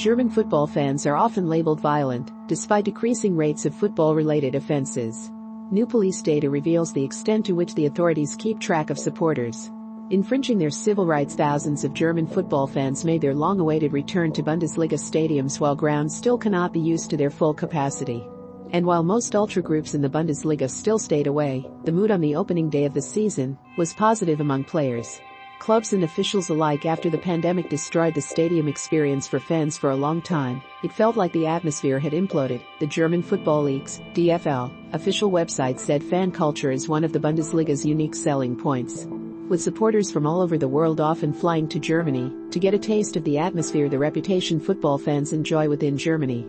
German football fans are often labeled violent, despite decreasing rates of football-related offenses. New police data reveals the extent to which the authorities keep track of supporters. Infringing their civil rights thousands of German football fans made their long-awaited return to Bundesliga stadiums while grounds still cannot be used to their full capacity. And while most ultra groups in the Bundesliga still stayed away, the mood on the opening day of the season was positive among players clubs and officials alike after the pandemic destroyed the stadium experience for fans for a long time, it felt like the atmosphere had imploded. The German Football League's DFL official website said fan culture is one of the Bundesliga's unique selling points. With supporters from all over the world often flying to Germany to get a taste of the atmosphere the reputation football fans enjoy within Germany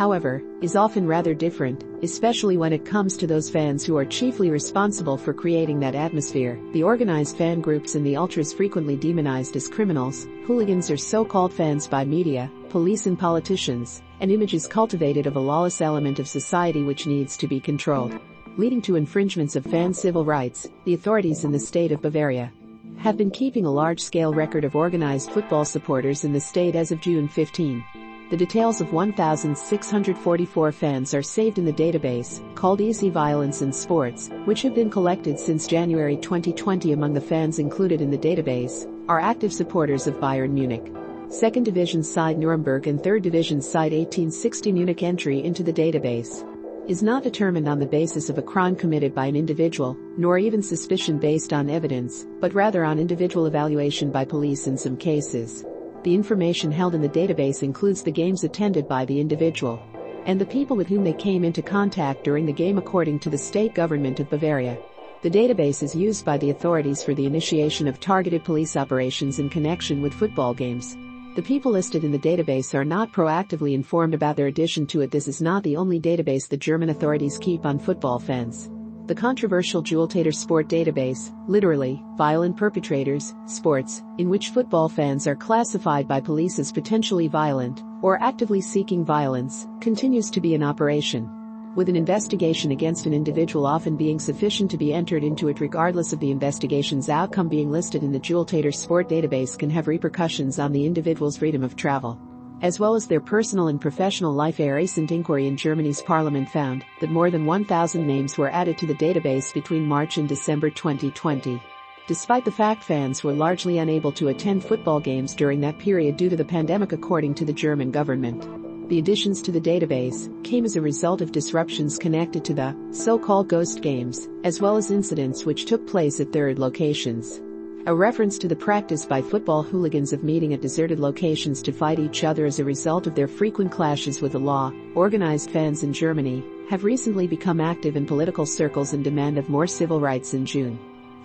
however, is often rather different, especially when it comes to those fans who are chiefly responsible for creating that atmosphere. The organized fan groups and the ultras frequently demonized as criminals, hooligans are so-called fans by media, police and politicians, an image is cultivated of a lawless element of society which needs to be controlled. Leading to infringements of fan civil rights, the authorities in the state of Bavaria have been keeping a large-scale record of organized football supporters in the state as of June 15. The details of 1,644 fans are saved in the database, called Easy Violence in Sports, which have been collected since January 2020 among the fans included in the database, are active supporters of Bayern Munich. Second Division side Nuremberg and Third Division side 1860 Munich entry into the database is not determined on the basis of a crime committed by an individual, nor even suspicion based on evidence, but rather on individual evaluation by police in some cases. The information held in the database includes the games attended by the individual and the people with whom they came into contact during the game according to the state government of Bavaria. The database is used by the authorities for the initiation of targeted police operations in connection with football games. The people listed in the database are not proactively informed about their addition to it. This is not the only database the German authorities keep on football fans the controversial Gewalttäter Sport database, literally, violent perpetrators, sports, in which football fans are classified by police as potentially violent or actively seeking violence, continues to be in operation. With an investigation against an individual often being sufficient to be entered into it regardless of the investigation's outcome being listed in the Gewalttäter Sport database can have repercussions on the individual's freedom of travel as well as their personal and professional life. A recent inquiry in Germany's parliament found that more than 1,000 names were added to the database between March and December 2020. Despite the fact fans were largely unable to attend football games during that period due to the pandemic according to the German government. The additions to the database came as a result of disruptions connected to the so-called ghost games, as well as incidents which took place at third locations. A reference to the practice by football hooligans of meeting at deserted locations to fight each other as a result of their frequent clashes with the law, organized fans in Germany, have recently become active in political circles in demand of more civil rights in June.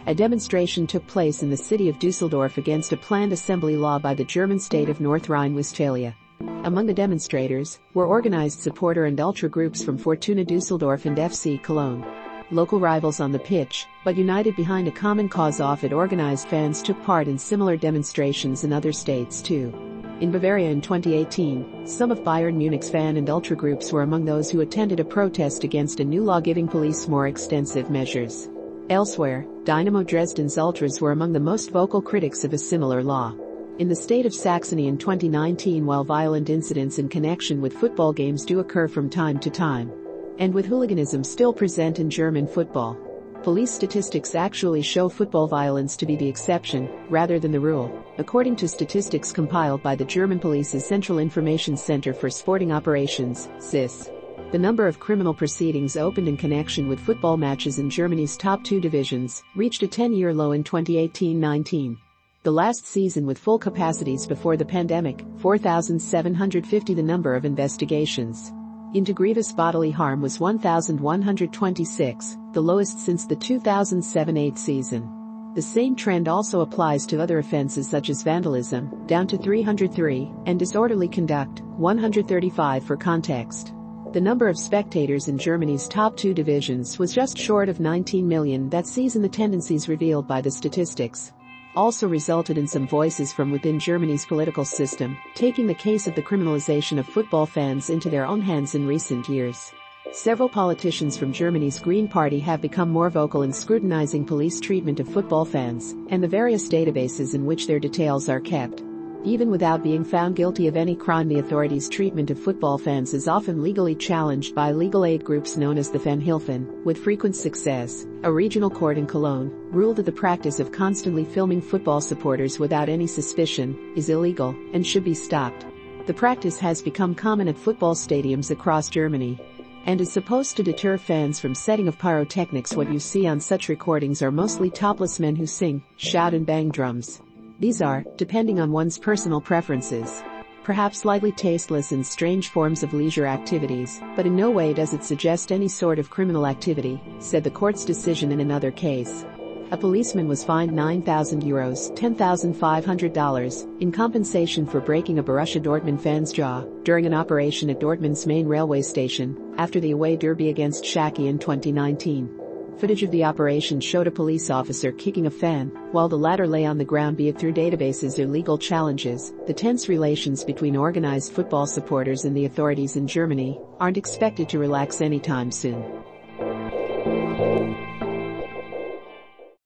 A demonstration took place in the city of Dusseldorf against a planned assembly law by the German state of North Rhine-Westphalia. Among the demonstrators were organized supporter and ultra groups from Fortuna Dusseldorf and FC Cologne local rivals on the pitch, but united behind a common cause Off-it organized fans took part in similar demonstrations in other states too. In Bavaria in 2018, some of Bayern Munich's fan and ultra groups were among those who attended a protest against a new law giving police more extensive measures. Elsewhere, Dynamo Dresden's ultras were among the most vocal critics of a similar law. In the state of Saxony in 2019 while violent incidents in connection with football games do occur from time to time, and with hooliganism still present in German football, police statistics actually show football violence to be the exception, rather than the rule, according to statistics compiled by the German Police's Central Information Center for Sporting Operations, CIS. The number of criminal proceedings opened in connection with football matches in Germany's top two divisions reached a 10-year low in 2018-19. The last season with full capacities before the pandemic, 4,750 the number of investigations into grievous bodily harm was 1,126, the lowest since the 2007-8 season. The same trend also applies to other offenses such as vandalism, down to 303, and disorderly conduct, 135 for context. The number of spectators in Germany's top two divisions was just short of 19 million that season the tendencies revealed by the statistics also resulted in some voices from within Germany's political system, taking the case of the criminalization of football fans into their own hands in recent years. Several politicians from Germany's Green Party have become more vocal in scrutinizing police treatment of football fans and the various databases in which their details are kept. Even without being found guilty of any crime, the authorities' treatment of football fans is often legally challenged by legal aid groups known as the Fanhilfen, with frequent success. A regional court in Cologne ruled that the practice of constantly filming football supporters without any suspicion is illegal and should be stopped. The practice has become common at football stadiums across Germany and is supposed to deter fans from setting of pyrotechnics. What you see on such recordings are mostly topless men who sing, shout and bang drums. These are, depending on one's personal preferences, perhaps slightly tasteless and strange forms of leisure activities, but in no way does it suggest any sort of criminal activity, said the court's decision in another case. A policeman was fined 9,000 euros $10,500 in compensation for breaking a Borussia Dortmund fan's jaw during an operation at Dortmund's main railway station after the away derby against Schalke in 2019. Footage of the operation showed a police officer kicking a fan while the latter lay on the ground be it through databases or legal challenges. The tense relations between organized football supporters and the authorities in Germany aren't expected to relax anytime soon.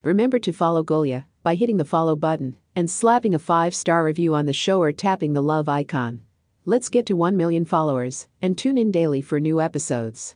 Remember to follow Golia by hitting the follow button and slapping a 5-star review on the show or tapping the love icon. Let's get to 1 million followers and tune in daily for new episodes.